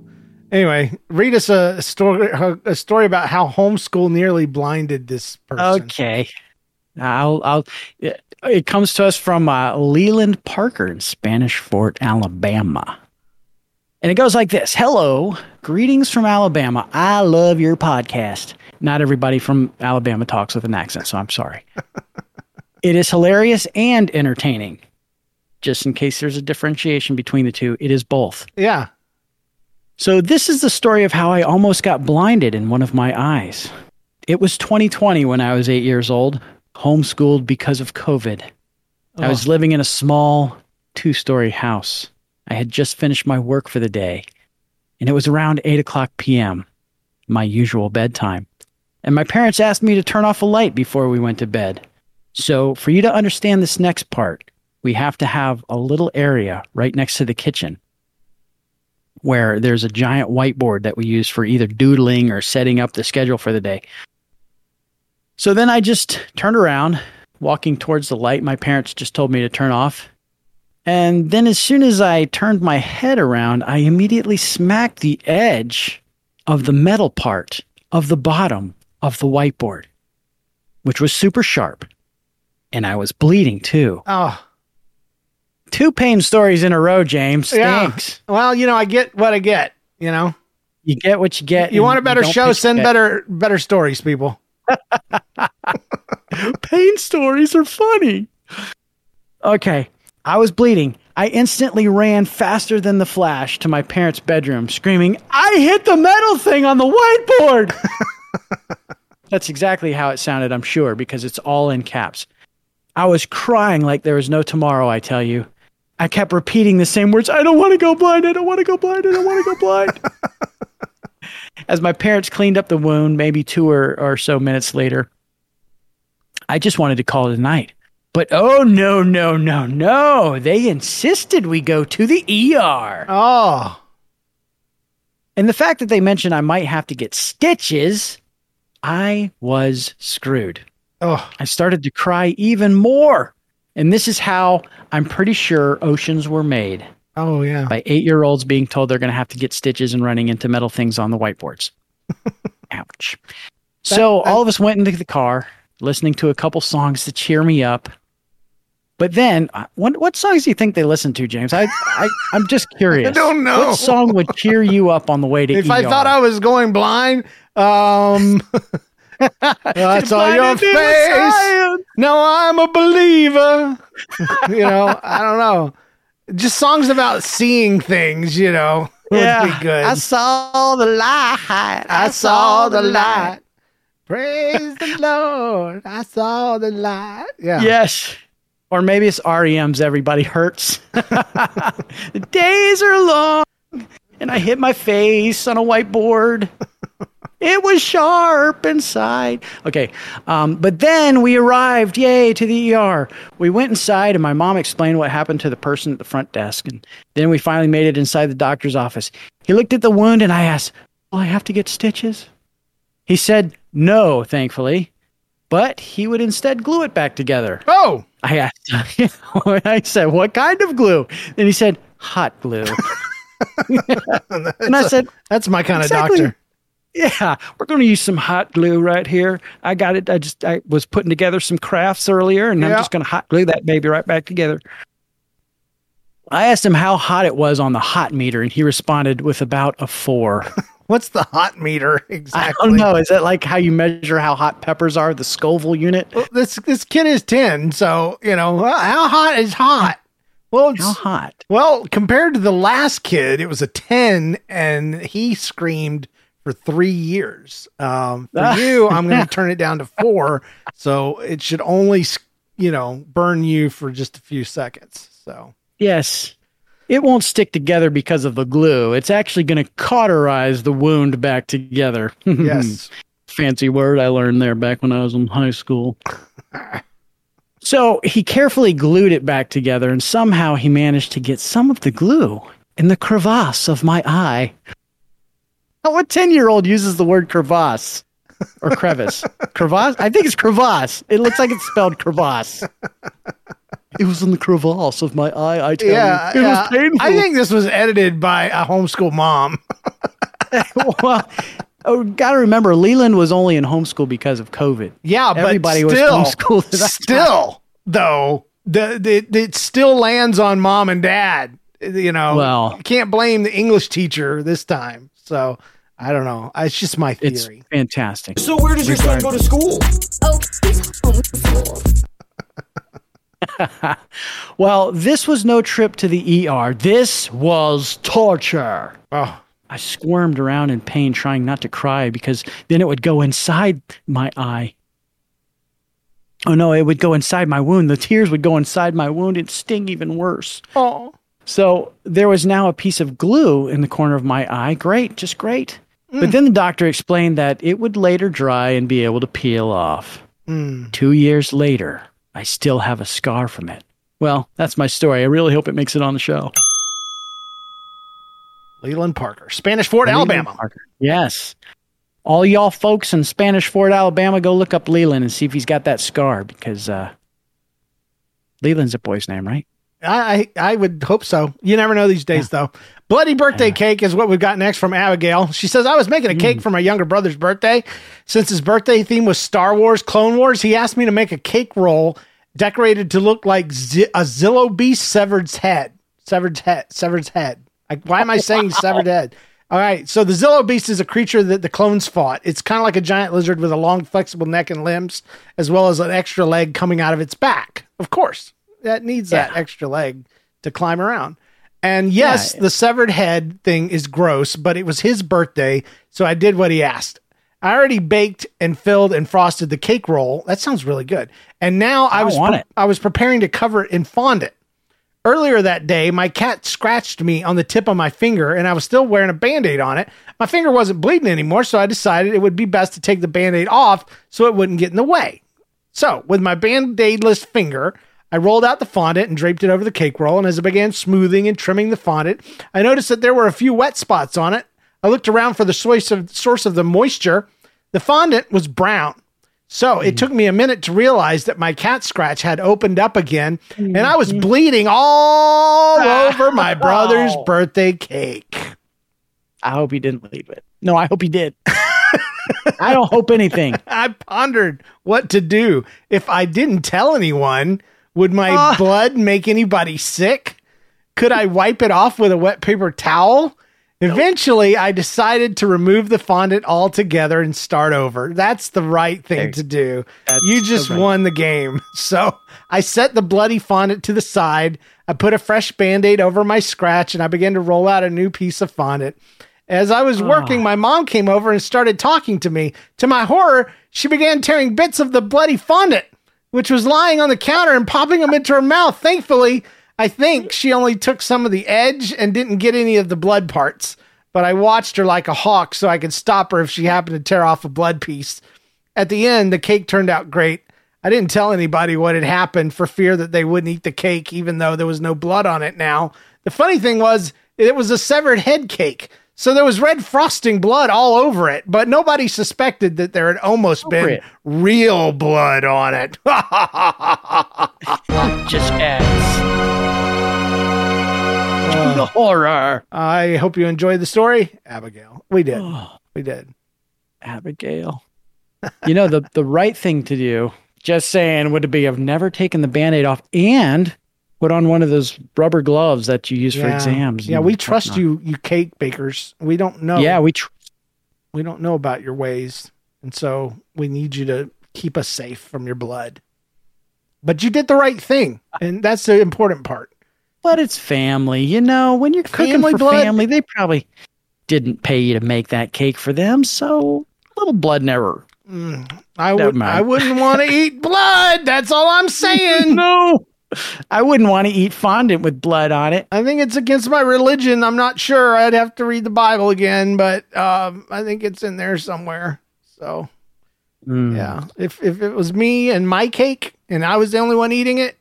anyway, read us a story a story about how homeschool nearly blinded this person. Okay. I'll, I'll, it, it comes to us from uh, Leland Parker in Spanish Fort, Alabama. And it goes like this Hello, greetings from Alabama. I love your podcast. Not everybody from Alabama talks with an accent, so I'm sorry. *laughs* it is hilarious and entertaining. Just in case there's a differentiation between the two, it is both. Yeah. So, this is the story of how I almost got blinded in one of my eyes. It was 2020 when I was eight years old, homeschooled because of COVID. I was oh. living in a small two story house. I had just finished my work for the day, and it was around 8 o'clock p.m., my usual bedtime. And my parents asked me to turn off a light before we went to bed. So, for you to understand this next part, we have to have a little area right next to the kitchen where there's a giant whiteboard that we use for either doodling or setting up the schedule for the day. So then I just turned around, walking towards the light my parents just told me to turn off. And then as soon as I turned my head around, I immediately smacked the edge of the metal part of the bottom of the whiteboard, which was super sharp. And I was bleeding too. Oh, Two pain stories in a row, James. yeah. Well, you know, I get what I get. You know, You get what you get. you want a better show? Send it. better better stories, people. *laughs* Pain stories are funny. Okay, I was bleeding. I instantly ran faster than the flash to my parents' bedroom, screaming, I hit the metal thing on the whiteboard. *laughs* That's exactly how it sounded, I'm sure, because it's all in caps. I was crying like there was no tomorrow, I tell you. I kept repeating the same words I don't want to go blind. I don't want to go blind. I don't want to go blind. *laughs* As my parents cleaned up the wound, maybe two or, or so minutes later, I just wanted to call it a night. But oh, no, no, no, no. They insisted we go to the ER. Oh. And the fact that they mentioned I might have to get stitches, I was screwed. Oh. I started to cry even more. And this is how I'm pretty sure oceans were made. Oh, yeah. By eight year olds being told they're going to have to get stitches and running into metal things on the whiteboards. *laughs* Ouch. so all of us went into the car, listening to a couple songs to cheer me up. But then, uh, what, what songs do you think they listened to, James? I, I I'm just *laughs* curious. I don't know. What song would cheer you up on the way to If ER? I thought I was going blind, um, *laughs* that's all your face. science. No, I'm a believer. *laughs* you know, I don't know. Just songs about seeing things, you know, *laughs* would Yeah, be good. I saw the light. I saw the light. Praise the Lord. I saw the light. Yeah. Yes. Or maybe it's REM's Everybody Hurts. the days are long and I hit my face on a whiteboard. It was sharp inside. Okay. Um, but then we arrived, yay, to the ER. We went inside, and my mom explained what happened to the person at the front desk. And then we finally made it inside the doctor's office. He looked at the wound, and I asked, Will I have to get stitches? He said, No, thankfully. But he would instead glue it back together. Oh. I asked, *laughs* I said, What kind of glue? And he said, Hot glue. *laughs* *laughs* and I said, That's my kind Exactly. of doctor. Yeah, we're going to use some hot glue right here. I got it. I just I was putting together some crafts earlier, and I'm just going to hot glue that baby right back together. I asked him how hot it was on the hot meter, and he responded with about a four. *laughs* What's the hot meter exactly? I don't know. Is that like how you measure how hot peppers are, the Scoville unit? Well, this this kid is ten, so you know well, how hot is hot. Well, it's, How hot? well compared to the last kid, it was a ten, and he screamed for three years. Um, for you, I'm going *laughs* to turn it down to four, so it should only you know burn you for just a few seconds. So Yes. It won't stick together because of the glue. It's actually going to cauterize the wound back together. *laughs* yes, fancy word I learned there back when I was in high school. *laughs* so he carefully glued it back together, and somehow he managed to get some of the glue in the crevasse of my eye. What 10 year old uses the word crevasse or crevice? *laughs* crevasse? I think it's crevasse. It looks like it's spelled crevasse. It was in the crevasse of my eye, I tell yeah, you. It yeah. was painful. I think this was edited by a homeschool mom. *laughs* *laughs* well, oh, gotta remember, Leland was only in homeschool because of COVID. Yeah, Everybody but was still, homeschooled that time. still though, the, the it still lands on mom and dad. You know, Well- you can't blame the English teacher this time. So I don't know. It's just my theory. It's fantastic. So where does your son go to school? Oh, he's homeschooled. *laughs* Well, this was no trip to the ER. This was torture. Oh, I squirmed around in pain, trying not to cry because then it would go inside my eye. Oh no, it would go inside my wound. The tears would go inside my wound and sting even worse. oh, So there was now a piece of glue in the corner of my eye. Great, just great. Mm. But then the doctor explained that it would later dry and be able to peel off. Mm. Two years later, I still have a scar from it. Well, that's my story. I really hope it makes it on the show. Leland Parker, Spanish Fort, Alabama. Parker. Yes. All y'all folks in Spanish Fort, Alabama, go look up Leland and see if he's got that scar because uh, Leland's a boy's name, right? I, I would hope so. You never know these days, though. Bloody birthday cake is what we've got next from Abigail. She says, I was making a Mm. cake for my younger brother's birthday. Since his birthday theme was Star Wars, Clone Wars, he asked me to make a cake roll decorated to look like Z- a Zillo beast severed's head. Severed's head. Severed's head. Like, why am I *laughs* saying severed head? All right. So the Zillo Beast is a creature that the clones fought. It's kind of like a giant lizard with a long, flexible neck and limbs, as well as an extra leg coming out of its back. Of course, that needs that extra leg to climb around. And yes, Yeah. the severed head thing is gross, but it was his birthday, so I did what he asked. I already baked and filled and frosted the cake roll. That sounds really good. And now I, I was it. I was preparing to cover it in fondant. Earlier that day, my cat scratched me on the tip of my finger, and I was still wearing a band aid on it. My finger wasn't bleeding anymore, so I decided it would be best to take the band aid off so it wouldn't get in the way. So, with my band aidless finger, I rolled out the fondant and draped it over the cake roll. And as I began smoothing and trimming the fondant, I noticed that there were a few wet spots on it. I looked around for the source of, source of the moisture. The fondant was brown. So it hmm. took me a minute to realize that my cat scratch had opened up again and I was mm-hmm. bleeding all *laughs* over my oh. brother's Oh. birthday cake. I hope he didn't leave it. No, I hope he did. *laughs* I don't hope anything. I pondered what to do. If I didn't tell anyone, would my Ah. blood make anybody sick? Could I wipe it off with a wet paper towel? Eventually, I decided to remove the fondant altogether and start over. That's the right thing to do. You just won the game. *laughs* So I set the bloody fondant to the side. I put a fresh band aid over my scratch and I began to roll out a new piece of fondant. As I was working, my mom came over and started talking to me. To my horror, she began tearing bits of the bloody fondant, which was lying on the counter, and popping them into her mouth. Thankfully, I think she only took some of the edge and didn't get any of the blood parts. But I watched her like a hawk so I could stop her if she happened to tear off a blood piece. At the end, the cake turned out great. I didn't tell anybody what had happened for fear that they wouldn't eat the cake, even though there was no blood on it now. The funny thing was, it was a severed head cake. So there was red frosting blood all over it, but nobody suspected that there had almost been real blood on it. *laughs* Just adds to uh, the horror. I hope you enjoyed the story, Abigail. We did. Oh. We did. Abigail. you know, the, the right thing to do, just saying, would be have never taken the band aid off and put on one of those rubber gloves that you use for exams. Yeah, we trust whatnot. you, you cake bakers. We don't know. Yeah, we tr- we don't know about your ways, and so we need you to keep us safe from your blood. But you did the right thing, and that's the important part. But it's family, you know. When you're cooking Family for blood? family, they probably didn't pay you to make that cake for them, so a little blood never. Mm, I Never would. mind. I wouldn't want to *laughs* eat blood. That's all I'm saying. no, *laughs* I wouldn't want to eat fondant with blood on it. I think it's against my religion. I'm not sure. I'd have to read the Bible again, but um, I think it's in there somewhere. So Mm. yeah, if if it was me and my cake and I was the only one eating it,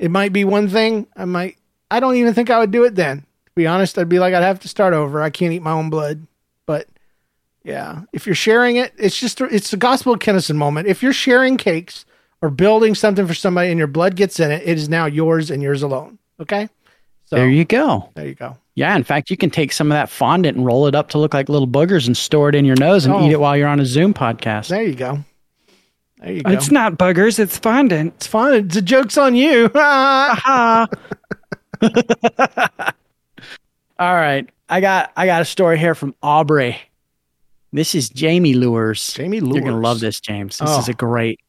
it might be one thing. I might. I don't even think I would do it then. To be honest, I'd be like, I'd have to start over. I can't eat my own blood. But yeah, if you're sharing it, it's just it's the gospel of Kennison moment. If you're sharing cakes or building something for somebody and your blood gets in it, it is now yours and yours alone. Okay. So there you go. There you go. Yeah, in fact, you can take some of that fondant and roll it up to look like little boogers and store it in your nose and Oh. eat it while you're on a Zoom podcast. There you go. There you go. It's not boogers, it's fondant. It's fun. The joke's on you. *laughs* Ha *laughs* All right. I got I got a story here from Aubrey. This is Jamie Lures. Jamie Lures. You're gonna love this, James. This Oh. is a great.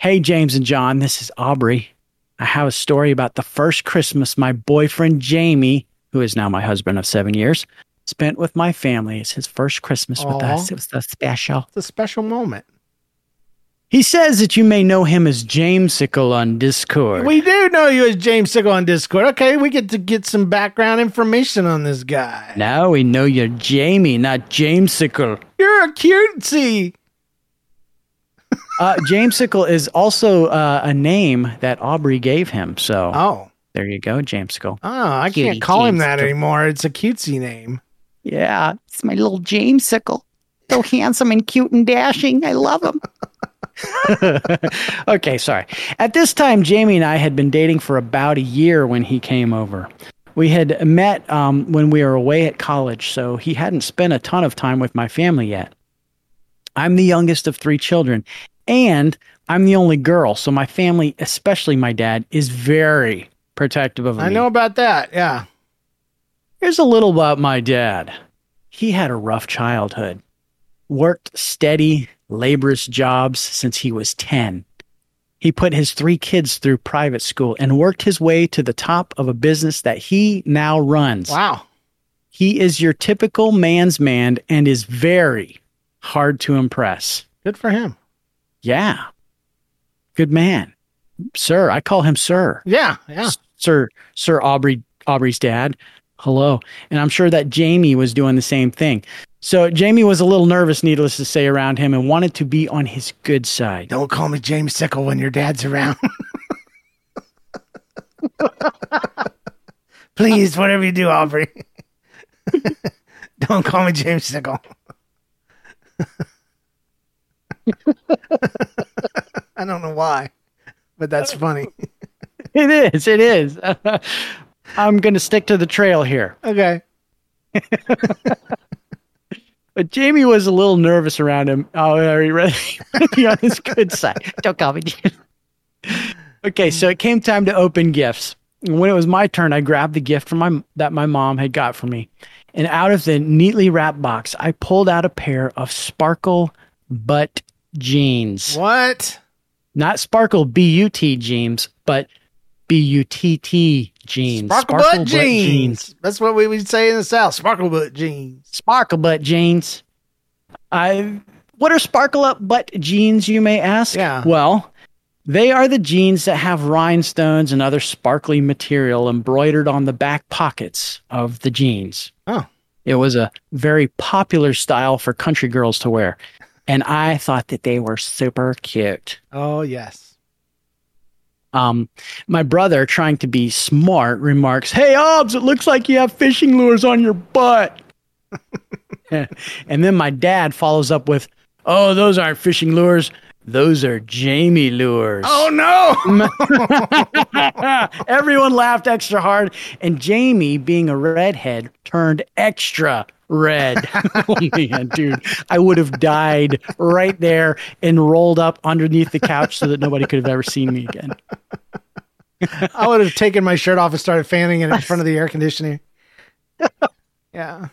Hey, James and John, this is Aubrey. I have a story about the first Christmas my boyfriend Jamie, who is now my husband of seven years, spent with my family. It's his first Christmas with us. It was so special. It's a special moment. He says that you may know him as Jamesicle on Discord. We do know you as James Sickle on Discord. Okay, we get to get some background information on this guy. now we know you're Jamie, not Jamesicle. You're a cutesy. Uh, Jamesicle is also uh, a name that Aubrey gave him. So Oh. there you go, Jamesicle. Oh, I Cutie can't call him that Sickle. anymore. It's a cutesy name. Yeah, it's my little Jamesicle. So handsome and cute and dashing. I love him. *laughs* okay, sorry. At this time, Jamie and I had been dating for about a year when he came over. We had met um, when we were away at college, so he hadn't spent a ton of time with my family yet. I'm the youngest of three children, and I'm the only girl, so my family, especially my dad, is very protective of me. I know about that. Yeah. Here's a little about my dad. he had a rough childhood. Worked steady, laborious jobs since he was 10. He put his three kids through private school and worked his way to the top of a business that he now runs. Wow. He is your typical man's man and is very hard to impress. Good for him. Yeah. Good man. Sir, I call him sir. Yeah, yeah. Sir Sir Aubrey Aubrey's dad. Hello. And I'm sure that Jamie was doing the same thing. So Jamie was a little nervous, needless to say, around him and wanted to be on his good side. Don't call me James Sickle when your dad's around. *laughs* Please, whatever you do, Aubrey. *laughs* Don't call me James Sickle. *laughs* I don't know why, but that's funny. *laughs* It is. It is. *laughs* I'm going to stick to the trail here. Okay. *laughs* But Jamie was a little nervous around him. Oh, are you ready? be on his good side. Don't call me. okay, so it came time to open gifts. And when it was my turn, I grabbed the gift from my that my mom had got for me, and out of the neatly wrapped box, I pulled out a pair of sparkle butt jeans. What? Not sparkle B U T jeans, but B U T T jeans. Sparkle, butt, jeans. That's what we would say in the South. Sparkle butt jeans. Sparkle butt jeans. I. What are sparkle up butt jeans? You may ask. Yeah. Well, they are the jeans that have rhinestones and other sparkly material embroidered on the back pockets of the jeans. Oh. It was a very popular style for country girls to wear, and I thought that they were super cute. Oh yes. Um, my brother, trying to be smart, remarks, "Hey, Obs, it looks like you have fishing lures on your butt." *laughs* *laughs* and then my dad follows up with, "Oh, those aren't fishing lures; those are Jamie lures." Oh no! *laughs* Everyone laughed extra hard, and Jamie, being a redhead, turned extra red. *laughs* *laughs* oh man, dude, I would have died right there and rolled up underneath the couch so that nobody could have ever seen me again. I would have taken my shirt off and started fanning it in front of the air conditioning. *laughs* Yeah.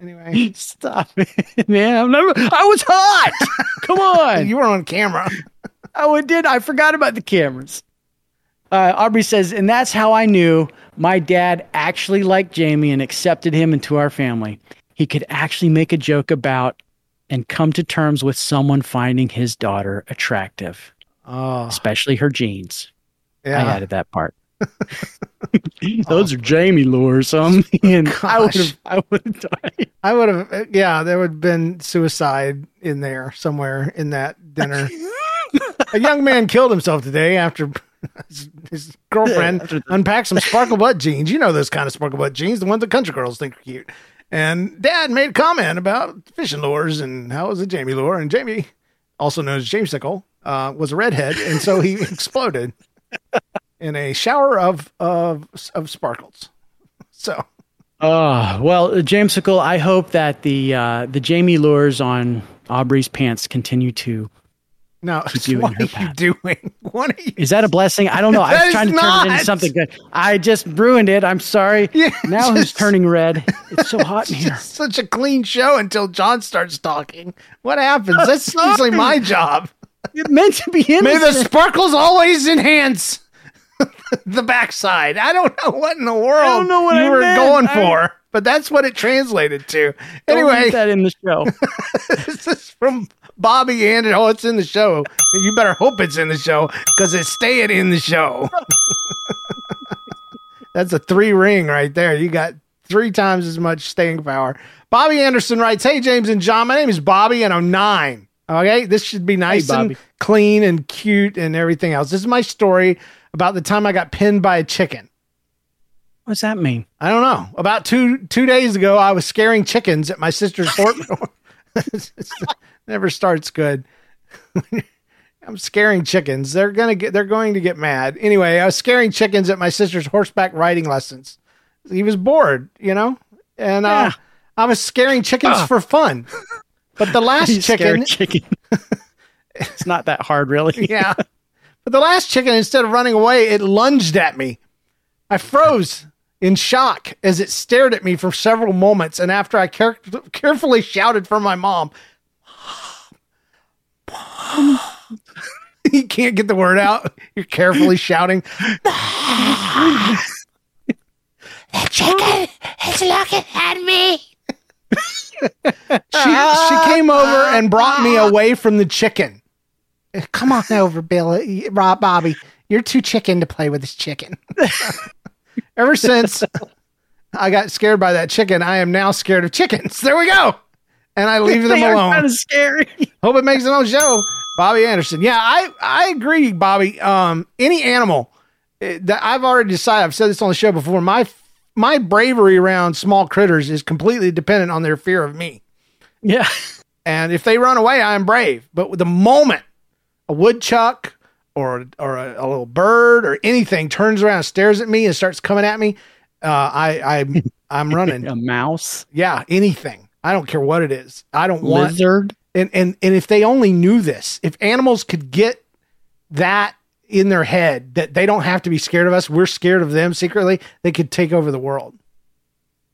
Anyway, stop it, man. I'm never, I was hot. Come on. you were on camera. Oh, it did. I forgot about the cameras. Uh, Aubrey says, and that's how I knew my dad actually liked Jamie and accepted him into our family. He could actually make a joke about and come to terms with someone finding his daughter attractive, Oh, especially her jeans. I added that part. *laughs* *laughs* Those are Jamie lures. Um, and I would have, I would have died. I would have, yeah, there would have been suicide in there somewhere in that dinner. a young man killed himself today after *laughs* his, his girlfriend unpacked some sparkle butt jeans. You know those kind of sparkle butt jeans, the ones that country girls think are cute. And dad made a comment about fishing lures and how it was a Jamie lure. And Jamie, also known as James Sickle, uh, was a redhead. And so he *laughs* exploded in a shower of, of, of sparkles. So. Oh well, uh, Jamesicle. I hope that the uh, the Jamie lures on Aubrey's pants continue to No, *laughs* you what are you doing? *laughs* What are you? Is that a blessing? I don't know. I was trying to turn it into something good. I just ruined it. I'm sorry. *laughs* Yeah, now who's turning red? It's so hot in here. such a clean show until John starts talking. What happens? That's usually my job. It meant to be him. May the sparkles always enhance the backside. I don't know what in the world I don't know what you I were meant. going I- for, but that's what it translated to. Don't Anyway, that in the show. this is from Bobby and oh, it's in the show. You better hope it's in the show because it's staying in the show. *laughs* That's a three ring right there. You got three times as much staying power. Bobby Anderson writes, Hey, James and John, my name is Bobby and I'm nine. Okay, this should be nice Hey, and Bobby. clean and cute and everything else. This is my story about the time I got pinned by a chicken. What's that mean? I don't know. About two two days ago, I was scaring chickens at my sister's *laughs* fort. *laughs* Never starts good. *laughs* I'm scaring chickens. They're gonna get. They're going to get mad. Anyway, I was scaring chickens at my sister's horseback riding lessons. He was bored, you know, and uh, Yeah. I was scaring chickens Ah. for fun. But the *laughs* last chicken, chicken. *laughs* it's not that hard, really. yeah. But the last chicken, instead of running away, it lunged at me. I froze. in shock as it stared at me for several moments. And after I care- carefully shouted for my mom, *laughs* you can't get the word out. You're carefully shouting. The chicken is looking at me. She she came over and brought me away from the chicken. Come on over, Billy, Rob, Bobby. You're too chicken to play with this chicken. Ever since I got scared by that chicken, I am now scared of chickens. There we go. And I leave them *laughs* alone. kinda scary. *laughs* Hope it makes it on the show. Bobby Anderson. Yeah, I I agree, Bobby. Um, any animal eh, that I've already decided. I've said this on the show before. My my bravery around small critters is completely dependent on their fear of me. Yeah. And if they run away, I am brave. But the moment a woodchuck or or a, a little bird or anything turns around, and stares at me, and starts coming at me, uh, I I *laughs* I'm running. a mouse. Yeah, anything. I don't care what it is. I don't want Lizard. and and and if they only knew this, if animals could get that in their head that they don't have to be scared of us, we're scared of them secretly, they could take over the world.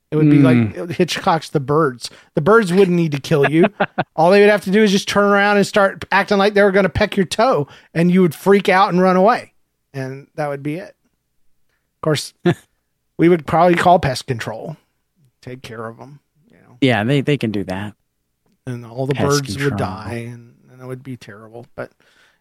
It would be Mm. like Hitchcock's The Birds. The birds wouldn't need to kill you. *laughs* All they would have to do is just turn around and start acting like they were going to peck your toe, and you would freak out and run away, and that would be it. Of course, *laughs* we would probably call pest control, take care of them, Yeah, they, they can do that. and all the Pest birds would die, and, and it would be terrible. But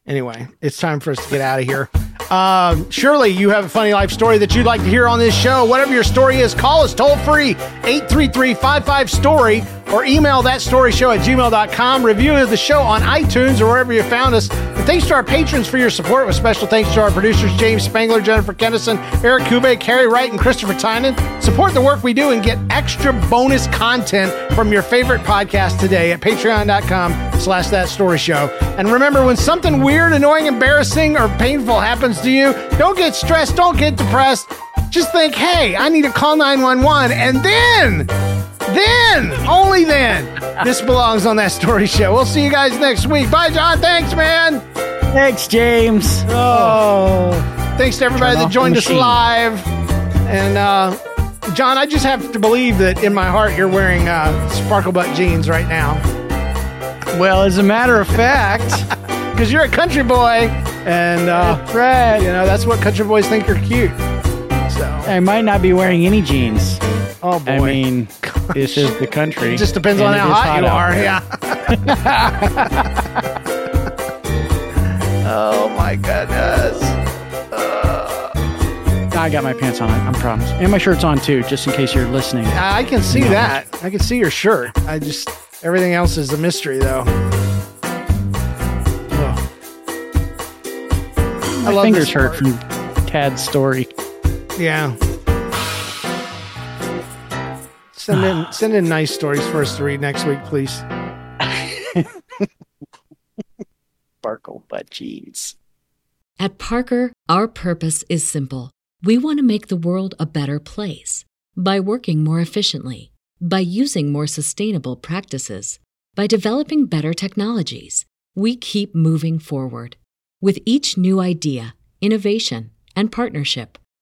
anyway, it's time for us to get out of here. Um, surely you have a funny life story that you'd like to hear on this show. Whatever your story is, call us toll free 833 55 Story or email that story show at gmail.com. Review of the show on iTunes or wherever you found us. And thanks to our patrons for your support, with special thanks to our producers James Spangler, Jennifer Kennison, Eric Kube, Carrie Wright, and Christopher Tynan. Support the work we do and get extra bonus content from your favorite podcast today at patreon.com slash that story show. And remember, when something weird, annoying, embarrassing, or painful happens to you, don't get stressed, don't get depressed. Just think, hey, I need to call 911. And then, then, only then, this belongs on that story show. We'll see you guys next week. Bye, John. Thanks, man. Thanks, James. Oh, thanks to everybody that joined us live. And uh, John, I just have to believe that in my heart you're wearing uh, sparkle butt jeans right now. Well, as a matter of fact, *laughs* because you're a country boy, and uh, right. you know that's what country boys think are cute. So I might not be wearing any jeans. Oh boy. I mean, *laughs* this is the country. it just depends on how is hot, you are. Yeah. *laughs* oh my goodness. Uh, I got my pants on. I, I promise. And my shirt's on too, just in case you're listening. I can see No. that. I can see your shirt. I just everything else is a mystery, though. Ugh. I My fingers hurt from Tad's story. Yeah. Send in ah. send in nice stories for us to read next week, please. *laughs* Sparkle butt jeans. At Parker, our purpose is simple. We want to make the world a better place by working more efficiently, by using more sustainable practices, by developing better technologies. We keep moving forward. With each new idea, innovation, and partnership,